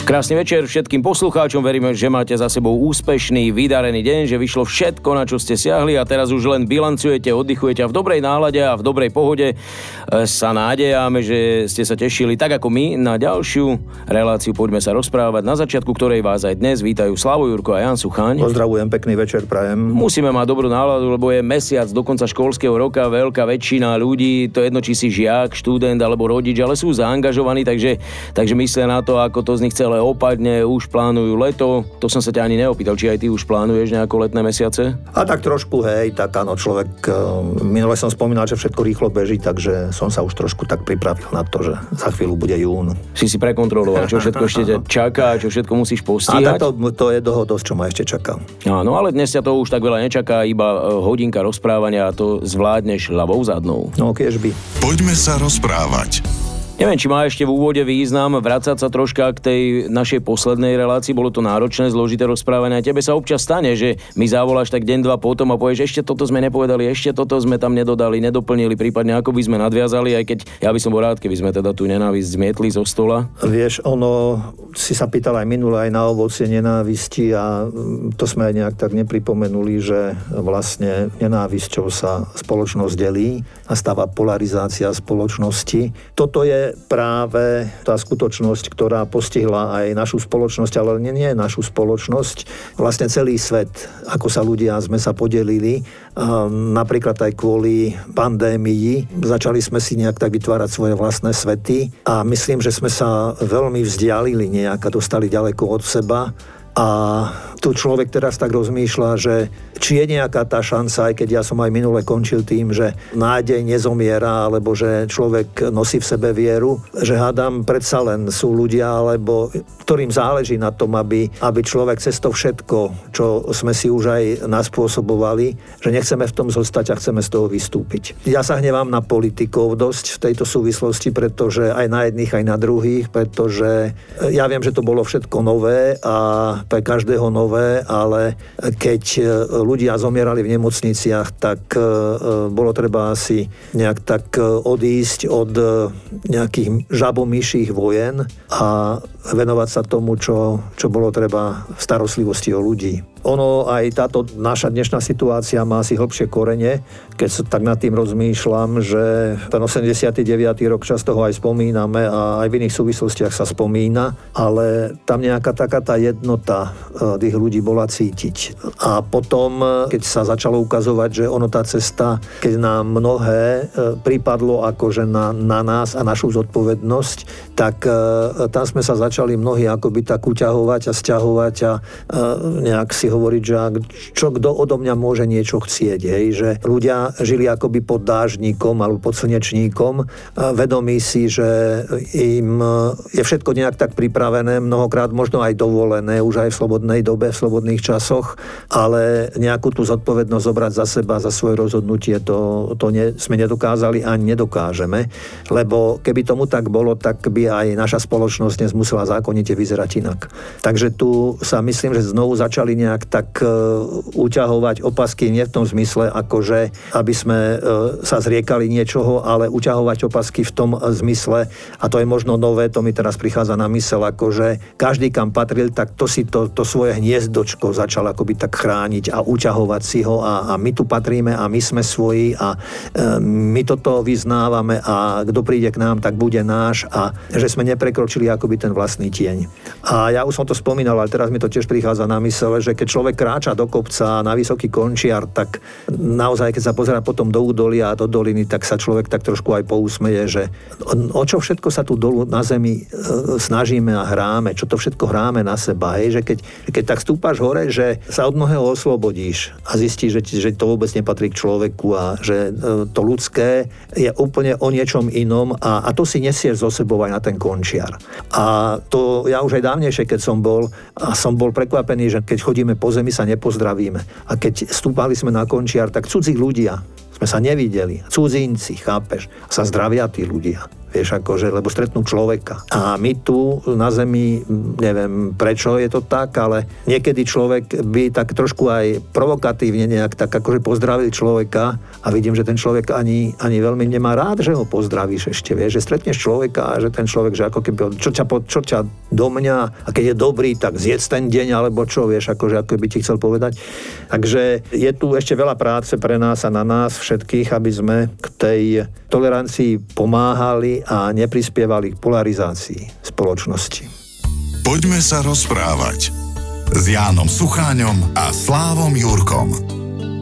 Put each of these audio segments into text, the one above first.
Krásny večer všetkým poslucháčom, veríme, že máte za sebou úspešný, vydarený deň, že vyšlo všetko, na čo ste siahli a teraz už len bilancujete, oddychujete a v dobrej nálade a v dobrej pohode e, sa nádejame, že ste sa tešili tak ako my na ďalšiu reláciu Poďme sa rozprávať, na začiatku ktorej vás aj dnes vítajú Slavo Jurko a Jan Suchaň. Pozdravujem, pekný večer prajem. Musíme mať dobrú náladu, lebo je mesiac do konca školského roka, veľká väčšina ľudí, to jedno či si žiak, študent alebo rodič, ale sú zaangažovaní, takže, takže myslia na to, ako to z nich celé opadne, už plánujú leto. To som sa ťa ani neopýtal, či aj ty už plánuješ nejako letné mesiace? A tak trošku, hej, tak áno, človek, eh, minule som spomínal, že všetko rýchlo beží, takže som sa už trošku tak pripravil na to, že za chvíľu bude jún. Si si prekontroloval, čo všetko ešte ťa čaká, čo všetko musíš postíhať? A tak to, to je toho dosť, čo ma ešte čaká. Áno, ale dnes ťa to už tak veľa nečaká, iba eh, hodinka rozprávania a to zvládneš ľavou zadnou. No, kiež by. Poďme sa rozprávať. Neviem, či má ešte v úvode význam vrácať sa troška k tej našej poslednej relácii. Bolo to náročné, zložité rozprávanie. A tebe sa občas stane, že mi zavoláš tak deň, dva potom a povieš, ešte toto sme nepovedali, ešte toto sme tam nedodali, nedoplnili, prípadne ako by sme nadviazali, aj keď ja by som bol rád, keby sme teda tú nenávisť zmietli zo stola. Vieš, ono, si sa pýtal aj minule aj na ovocie nenávisti a to sme aj nejak tak nepripomenuli, že vlastne nenávisťou sa spoločnosť delí, nastáva polarizácia spoločnosti. Toto je práve tá skutočnosť, ktorá postihla aj našu spoločnosť, ale nie, nie našu spoločnosť, vlastne celý svet, ako sa ľudia sme sa podelili, napríklad aj kvôli pandémii. Začali sme si nejak tak vytvárať svoje vlastné svety a myslím, že sme sa veľmi vzdialili nejak a dostali ďaleko od seba a tu človek teraz tak rozmýšľa, že či je nejaká tá šanca, aj keď ja som aj minule končil tým, že nádej nezomiera, alebo že človek nosí v sebe vieru, že hádam predsa len sú ľudia, alebo ktorým záleží na tom, aby, aby človek cez to všetko, čo sme si už aj naspôsobovali, že nechceme v tom zostať a chceme z toho vystúpiť. Ja sa hnevám na politikov dosť v tejto súvislosti, pretože aj na jedných, aj na druhých, pretože ja viem, že to bolo všetko nové a pre každého nové nové, ale keď e, ľudia zomierali v nemocniciach, tak e, e, bolo treba asi nejak tak odísť od nejakých žabomyších vojen a venovať sa tomu, čo, čo bolo treba v starostlivosti o ľudí. Ono aj táto naša dnešná situácia má asi hlbšie korene, keď sa tak nad tým rozmýšľam, že ten 89. rok často ho aj spomíname a aj v iných súvislostiach sa spomína, ale tam nejaká taká tá jednota e, tých ľudí bola cítiť. A potom, keď sa začalo ukazovať, že ono tá cesta, keď nám mnohé e, pripadlo akože na, na nás a našu zodpovednosť, tak e, tam sme sa začali mnohí akoby tak uťahovať a stiahovať a nejak si hovoriť, že čo kto odo mňa môže niečo chcieť, hej, že ľudia žili akoby pod dážnikom alebo pod slnečníkom, vedomí si, že im je všetko nejak tak pripravené, mnohokrát možno aj dovolené, už aj v slobodnej dobe, v slobodných časoch, ale nejakú tú zodpovednosť zobrať za seba, za svoje rozhodnutie, to, to ne, sme nedokázali ani nedokážeme, lebo keby tomu tak bolo, tak by aj naša spoločnosť dnes musela zákonite vyzerať inak. Takže tu sa myslím, že znovu začali nejak nejak tak e, uťahovať opasky nie v tom zmysle, akože aby sme e, sa zriekali niečoho, ale uťahovať opasky v tom zmysle, a to je možno nové, to mi teraz prichádza na mysel, akože každý kam patril, tak to si to, to svoje hniezdočko začal akoby tak chrániť a uťahovať si ho. A, a my tu patríme a my sme svoji a e, my toto vyznávame a kto príde k nám, tak bude náš. A že sme neprekročili akoby ten vlastný tieň. A ja už som to spomínal, ale teraz mi to tiež prichádza na mysel, že keď človek kráča do kopca na vysoký končiar, tak naozaj, keď sa pozera potom do údolia a do doliny, tak sa človek tak trošku aj pousmeje, že o čo všetko sa tu dolu na zemi e, snažíme a hráme, čo to všetko hráme na seba, hej? že keď, keď tak stúpaš hore, že sa od mnohého oslobodíš a zistíš, že, že to vôbec nepatrí k človeku a že e, to ľudské je úplne o niečom inom a, a to si nesieš zo sebou aj na ten končiar. A to ja už aj dávnejšie, keď som bol, a som bol prekvapený, že keď chodíme po zemi sa nepozdravíme. A keď stúpali sme na končiar, tak cudzí ľudia sme sa nevideli. Cudzinci, chápeš? Sa zdravia tí ľudia. Vieš, akože, lebo stretnú človeka. A my tu na Zemi, neviem prečo je to tak, ale niekedy človek by tak trošku aj provokatívne nejak tak akože pozdravil človeka a vidím, že ten človek ani, ani veľmi nemá rád, že ho pozdravíš ešte, vieš, že stretneš človeka a že ten človek, že ako keby, čo ťa, čo ťa do mňa a keď je dobrý, tak zjedz ten deň alebo čo, vieš, akože ako by ti chcel povedať. Takže je tu ešte veľa práce pre nás a na nás všetkých, aby sme k tej tolerancii pomáhali a neprispievali k polarizácii spoločnosti. Poďme sa rozprávať s Jánom Sucháňom a Slávom Jurkom.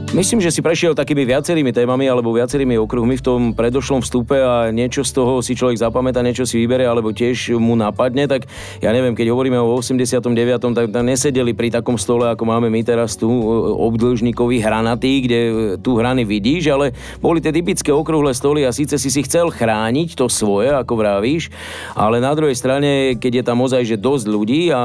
Myslím, že si prešiel takými viacerými témami alebo viacerými okruhmi v tom predošlom vstupe a niečo z toho si človek zapamätá, niečo si vybere alebo tiež mu napadne, tak ja neviem, keď hovoríme o 89. tak nesedeli pri takom stole, ako máme my teraz tu, obdĺžnikový hranatý, kde tu hrany vidíš, ale boli tie typické okrúhle stoly a síce si si chcel chrániť to svoje, ako vravíš, ale na druhej strane, keď je tam ozaj, že dosť ľudí a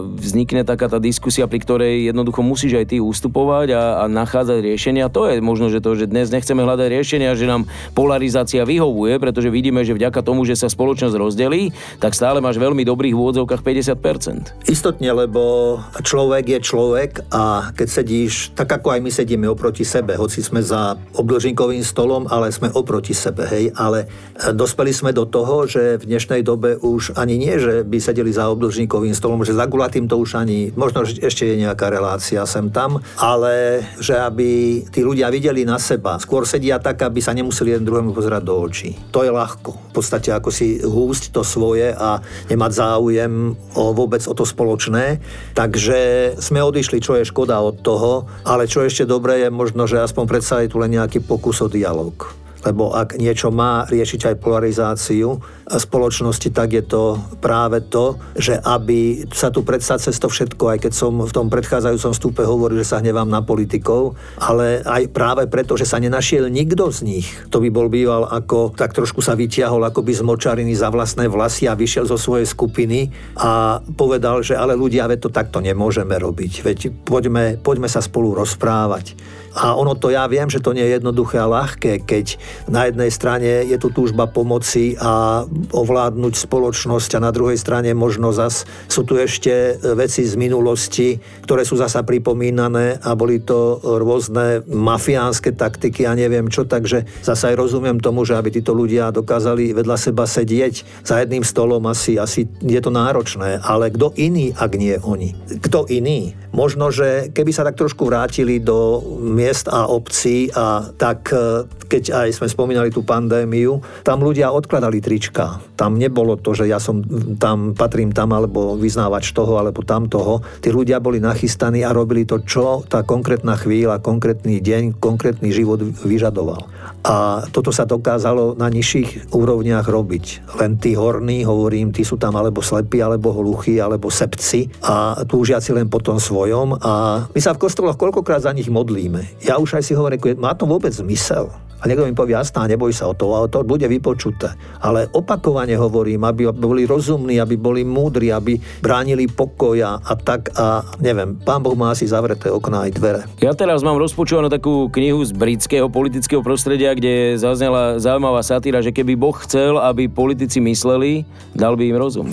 vznikne taká tá diskusia, pri ktorej jednoducho musíš aj ty ustupovať a, a nachádzať riešenia. To je možno, že to, že dnes nechceme hľadať riešenia, že nám polarizácia vyhovuje, pretože vidíme, že vďaka tomu, že sa spoločnosť rozdelí, tak stále máš veľmi dobrých vôdzovkách 50%. Istotne, lebo človek je človek a keď sedíš, tak ako aj my sedíme oproti sebe, hoci sme za obdlžinkovým stolom, ale sme oproti sebe, hej, ale e, dospeli sme do toho, že v dnešnej dobe už ani nie, že by sedeli za obdlžníkovým stolom, že za gulatým to už ani, možno ešte je nejaká relácia sem tam, ale že aby tí ľudia videli na seba. Skôr sedia tak, aby sa nemuseli jeden druhému pozerať do očí. To je ľahko. V podstate ako si húsť to svoje a nemať záujem o, vôbec o to spoločné. Takže sme odišli, čo je škoda od toho, ale čo ešte dobré je možno, že aspoň predsa je tu len nejaký pokus o dialog lebo ak niečo má riešiť aj polarizáciu spoločnosti, tak je to práve to, že aby sa tu predsa cez to všetko, aj keď som v tom predchádzajúcom stupe hovoril, že sa hnevám na politikov, ale aj práve preto, že sa nenašiel nikto z nich. To by bol býval ako, tak trošku sa vytiahol ako by z močariny za vlastné vlasy a vyšiel zo svojej skupiny a povedal, že ale ľudia, veď to takto nemôžeme robiť, veď poďme, poďme sa spolu rozprávať. A ono to ja viem, že to nie je jednoduché a ľahké, keď na jednej strane je tu túžba pomoci a ovládnuť spoločnosť a na druhej strane možno zas sú tu ešte veci z minulosti, ktoré sú zasa pripomínané a boli to rôzne mafiánske taktiky a neviem čo, takže zasa aj rozumiem tomu, že aby títo ľudia dokázali vedľa seba sedieť za jedným stolom, asi, asi je to náročné, ale kto iný, ak nie oni? Kto iný? Možno, že keby sa tak trošku vrátili do miest a obcí a tak, e, keď aj sme spomínali tú pandémiu, tam ľudia odkladali trička. Tam nebolo to, že ja som tam, patrím tam, alebo vyznávač toho, alebo tam toho. Tí ľudia boli nachystaní a robili to, čo tá konkrétna chvíľa, konkrétny deň, konkrétny život vyžadoval. A toto sa dokázalo na nižších úrovniach robiť. Len tí horní, hovorím, tí sú tam alebo slepí, alebo hluchí, alebo sepci a túžiaci len potom svojom. A my sa v kostoloch koľkokrát za nich modlíme. Ja už aj si hovorím, má to vôbec zmysel? A niekto mi povie, jasná, neboj sa o to, ale to bude vypočuté. Ale opakovane hovorím, aby boli rozumní, aby boli múdri, aby bránili pokoja a tak a neviem, pán Boh má asi zavreté okná aj dvere. Ja teraz mám rozpočúvanú takú knihu z britského politického prostredia, kde zaznela zaujímavá satíra, že keby Boh chcel, aby politici mysleli, dal by im rozum.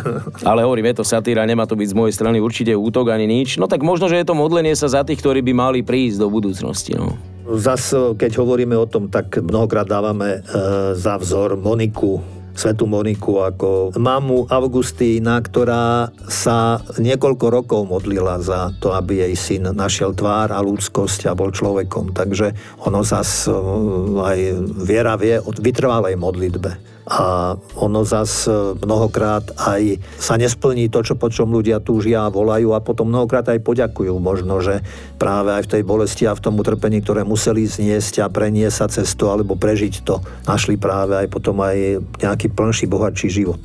ale hovorím, je to satíra, nemá to byť z mojej strany určite útok ani nič. No tak možno, že je to modlenie sa za tých, ktorí by mali prísť do budúcnosti. No. Zas, keď hovoríme o tom, tak mnohokrát dávame e, za vzor Moniku, Svetu Moniku ako mamu Augustína, ktorá sa niekoľko rokov modlila za to, aby jej syn našiel tvár a ľudskosť a bol človekom. Takže ono zas e, aj viera vie o vytrvalej modlitbe a ono zas e, mnohokrát aj sa nesplní to, čo po čom ľudia túžia a volajú a potom mnohokrát aj poďakujú možno, že práve aj v tej bolesti a v tom utrpení, ktoré museli zniesť a preniesť sa cez to alebo prežiť to, našli práve aj potom aj nejaký plnší, bohatší život.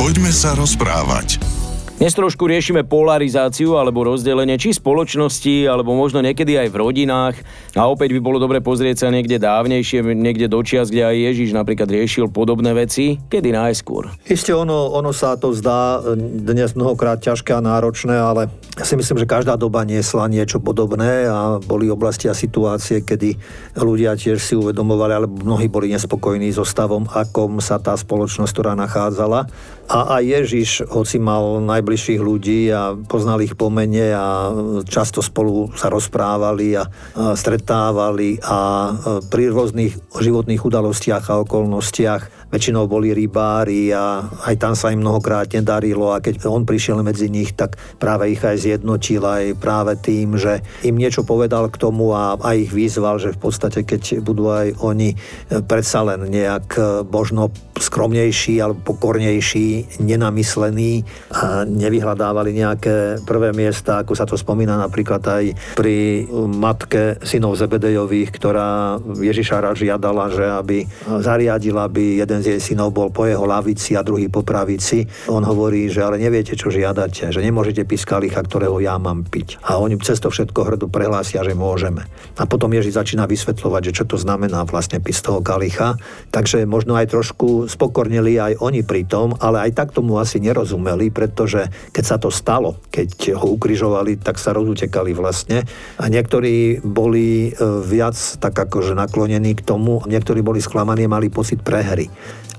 Poďme sa rozprávať. Dnes trošku riešime polarizáciu alebo rozdelenie či spoločnosti, alebo možno niekedy aj v rodinách. A opäť by bolo dobre pozrieť sa niekde dávnejšie, niekde do čias, kde aj Ježiš napríklad riešil podobné veci. Kedy najskôr? Isté ono, ono sa to zdá dnes mnohokrát ťažké a náročné, ale ja si myslím, že každá doba niesla niečo podobné a boli oblasti a situácie, kedy ľudia tiež si uvedomovali, alebo mnohí boli nespokojní so stavom, akom sa tá spoločnosť, ktorá nachádzala. A aj Ježiš, hoci mal najbližších ľudí a poznal ich pomene a často spolu sa rozprávali a, stretávali a pri rôznych životných udalostiach a okolnostiach väčšinou boli rybári a aj tam sa im mnohokrát nedarilo a keď on prišiel medzi nich, tak práve ich aj zjednotil aj práve tým, že im niečo povedal k tomu a aj ich vyzval, že v podstate keď budú aj oni predsa len nejak možno skromnejší alebo pokornejší, nenamyslení a nevyhľadávali nejaké prvé miesta, ako sa to spomína napríklad aj pri matke synov Zebedejových, ktorá Ježiša žiadala, že aby zariadila, aby jeden z jej synov bol po jeho lavici a druhý po pravici. On hovorí, že ale neviete, čo žiadate, že nemôžete piť kalicha, ktorého ja mám piť. A oni cez to všetko hrdo prehlásia, že môžeme. A potom Ježiš začína vysvetľovať, že čo to znamená vlastne piť z toho kalicha. Takže možno aj trošku spokornili aj oni pri tom, ale aj tak tomu asi nerozumeli, pretože keď sa to stalo, keď ho ukrižovali, tak sa rozutekali vlastne. A niektorí boli e, viac tak akože naklonení k tomu, niektorí boli sklamaní mali pocit prehry.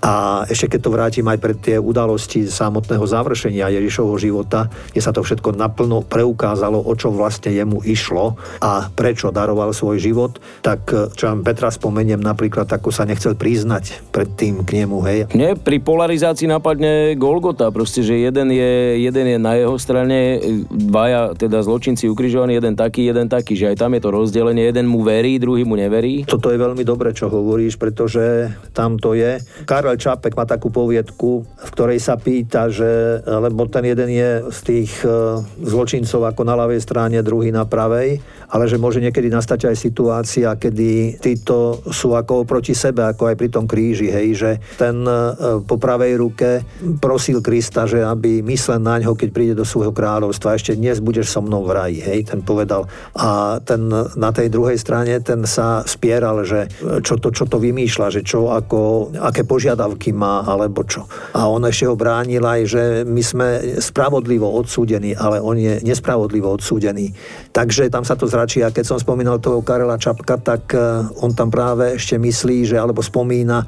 A ešte keď to vrátim aj pred tie udalosti samotného završenia Ježišovho života, kde sa to všetko naplno preukázalo, o čo vlastne jemu išlo a prečo daroval svoj život, tak čo vám Petra spomeniem napríklad, ako sa nechcel priznať pred tým k nemu, hej. Nie, pri polarizácii napadne Golgota, proste, že jeden je, jeden je na jeho strane, dvaja teda zločinci ukrižovaní, jeden taký, jeden taký, že aj tam je to rozdelenie, jeden mu verí, druhý mu neverí. Toto je veľmi dobre, čo hovoríš, pretože tam to je. Karel Michal Čapek má takú poviedku, v ktorej sa pýta, že, lebo ten jeden je z tých e, zločincov ako na ľavej strane, druhý na pravej, ale že môže niekedy nastať aj situácia, kedy títo sú ako proti sebe, ako aj pri tom kríži, hej, že ten e, po pravej ruke prosil Krista, že aby myslel na ňo, keď príde do svojho kráľovstva, ešte dnes budeš so mnou v raji, hej, ten povedal. A ten na tej druhej strane, ten sa spieral, že čo to, čo to vymýšľa, že čo ako, aké požiada požiadavky má, alebo čo. A on ešte ho bránil aj, že my sme spravodlivo odsúdení, ale on je nespravodlivo odsúdený. Takže tam sa to zračí a keď som spomínal toho Karela Čapka, tak e, on tam práve ešte myslí, že alebo spomína e,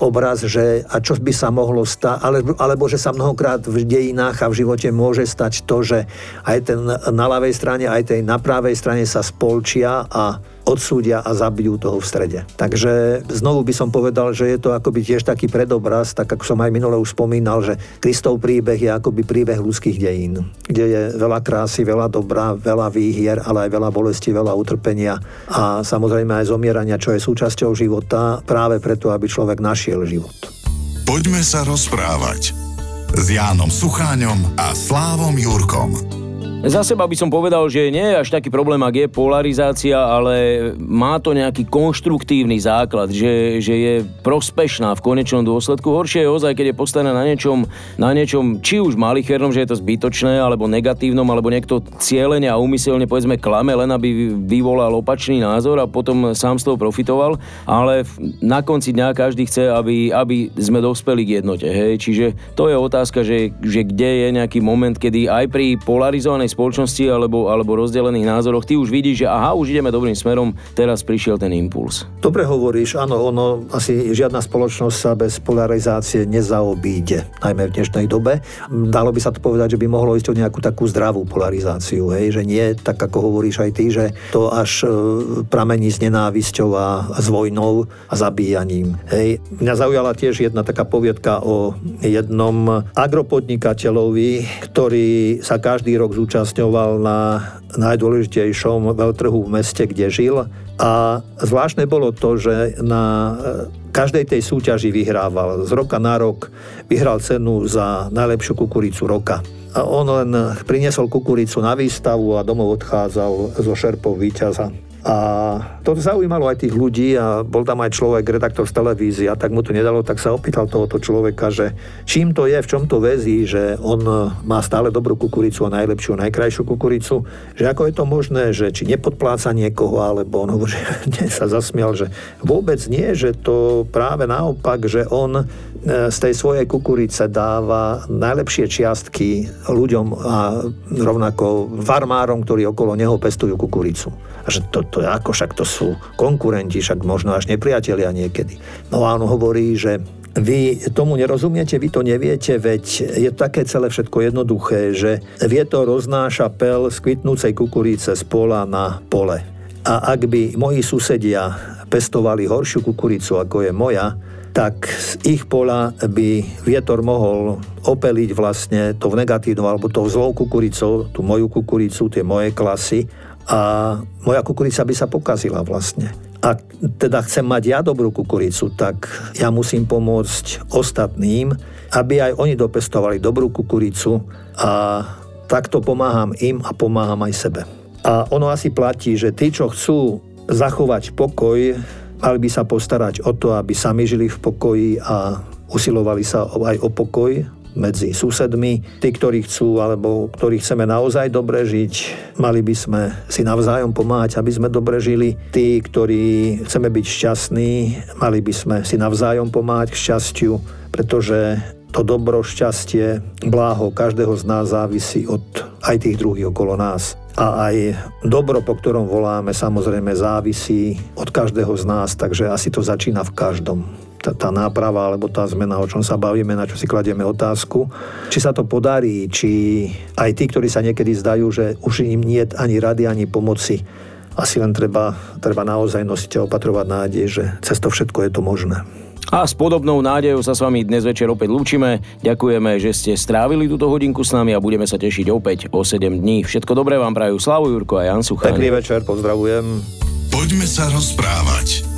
obraz, že a čo by sa mohlo stať, alebo, alebo že sa mnohokrát v dejinách a v živote môže stať to, že aj ten na ľavej strane, aj tej na pravej strane sa spolčia a odsúdia a zabijú toho v strede. Takže znovu by som povedal, že je to akoby tiež taký predobraz, tak ako som aj minule už spomínal, že Kristov príbeh je akoby príbeh ľudských dejín, kde je veľa krásy, veľa dobrá, veľa výhier, ale aj veľa bolesti, veľa utrpenia a samozrejme aj zomierania, čo je súčasťou života práve preto, aby človek našiel život. Poďme sa rozprávať s Jánom Sucháňom a Slávom Jurkom. Za seba by som povedal, že nie je až taký problém, ak je polarizácia, ale má to nejaký konštruktívny základ, že, že je prospešná v konečnom dôsledku. Horšie je ozaj, keď je postavená na niečom, na niečom či už malichernom, že je to zbytočné, alebo negatívnom, alebo niekto cieľene a úmyselne povedzme klame, len aby vyvolal opačný názor a potom sám z toho profitoval, ale na konci dňa každý chce, aby, aby sme dospeli k jednote. Hej? Čiže to je otázka, že, že kde je nejaký moment, kedy aj pri polarizovanej jednej spoločnosti alebo, alebo rozdelených názoroch, ty už vidíš, že aha, už ideme dobrým smerom, teraz prišiel ten impuls. Dobre hovoríš, áno, ono asi žiadna spoločnosť sa bez polarizácie nezaobíde, najmä v dnešnej dobe. Dalo by sa to povedať, že by mohlo ísť o nejakú takú zdravú polarizáciu, hej, že nie tak, ako hovoríš aj ty, že to až e, pramení s nenávisťou a, s vojnou a zabíjaním. Hej. Mňa zaujala tiež jedna taká poviedka o jednom agropodnikateľovi, ktorý sa každý rok zúčastňoval zúčastňoval na najdôležitejšom veľtrhu v meste, kde žil. A zvláštne bolo to, že na každej tej súťaži vyhrával. Z roka na rok vyhral cenu za najlepšiu kukuricu roka. A on len priniesol kukuricu na výstavu a domov odchádzal zo šerpov víťaza. A to zaujímalo aj tých ľudí a bol tam aj človek, redaktor z televízie a tak mu to nedalo, tak sa opýtal tohoto človeka, že čím to je, v čom to vezí, že on má stále dobrú kukuricu a najlepšiu, najkrajšiu kukuricu, že ako je to možné, že či nepodpláca niekoho, alebo on hovorí, že sa zasmial, že vôbec nie, že to práve naopak, že on e, z tej svojej kukurice dáva najlepšie čiastky ľuďom a rovnako farmárom, ktorí okolo neho pestujú kukuricu. A že to, to ako však to sú konkurenti, však možno až nepriatelia niekedy. No a on hovorí, že vy tomu nerozumiete, vy to neviete, veď je také celé všetko jednoduché, že vietor roznáša pel z kvitnúcej kukurice z pola na pole. A ak by moji susedia pestovali horšiu kukuricu, ako je moja, tak z ich pola by vietor mohol opeliť vlastne to v negatívnu alebo tou zlou kukuricou, tú moju kukuricu, tie moje klasy a moja kukurica by sa pokazila vlastne. A teda chcem mať ja dobrú kukuricu, tak ja musím pomôcť ostatným, aby aj oni dopestovali dobrú kukuricu a takto pomáham im a pomáham aj sebe. A ono asi platí, že tí, čo chcú zachovať pokoj, mali by sa postarať o to, aby sami žili v pokoji a usilovali sa aj o pokoj medzi susedmi. Tí, ktorí chcú alebo ktorí chceme naozaj dobre žiť, mali by sme si navzájom pomáhať, aby sme dobre žili. Tí, ktorí chceme byť šťastní, mali by sme si navzájom pomáhať k šťastiu, pretože to dobro, šťastie, bláho každého z nás závisí od aj tých druhých okolo nás. A aj dobro, po ktorom voláme, samozrejme závisí od každého z nás, takže asi to začína v každom tá, tá náprava alebo tá zmena, o čom sa bavíme, na čo si kladieme otázku. Či sa to podarí, či aj tí, ktorí sa niekedy zdajú, že už im nie ani rady, ani pomoci, asi len treba, treba naozaj nosiť a opatrovať nádej, že cez to všetko je to možné. A s podobnou nádejou sa s vami dnes večer opäť lúčime. Ďakujeme, že ste strávili túto hodinku s nami a budeme sa tešiť opäť o 7 dní. Všetko dobré vám prajú Slavu Jurko a Jan Sucháň. Pekný večer, pozdravujem. Poďme sa rozprávať